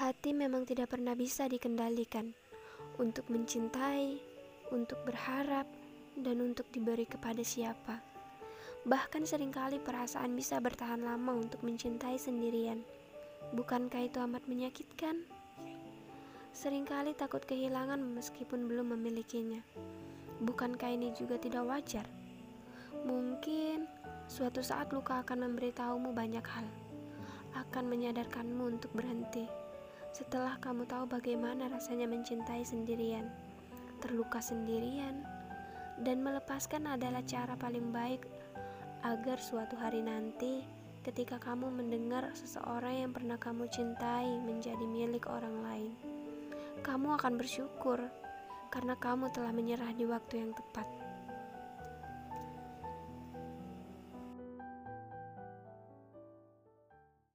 Hati memang tidak pernah bisa dikendalikan untuk mencintai, untuk berharap, dan untuk diberi kepada siapa. Bahkan sering kali perasaan bisa bertahan lama untuk mencintai sendirian. Bukankah itu amat menyakitkan? Seringkali takut kehilangan meskipun belum memilikinya. Bukankah ini juga tidak wajar? Mungkin suatu saat luka akan memberitahumu banyak hal, akan menyadarkanmu untuk berhenti. Setelah kamu tahu bagaimana rasanya mencintai sendirian, terluka sendirian, dan melepaskan adalah cara paling baik agar suatu hari nanti ketika kamu mendengar seseorang yang pernah kamu cintai menjadi milik orang lain, kamu akan bersyukur karena kamu telah menyerah di waktu yang tepat.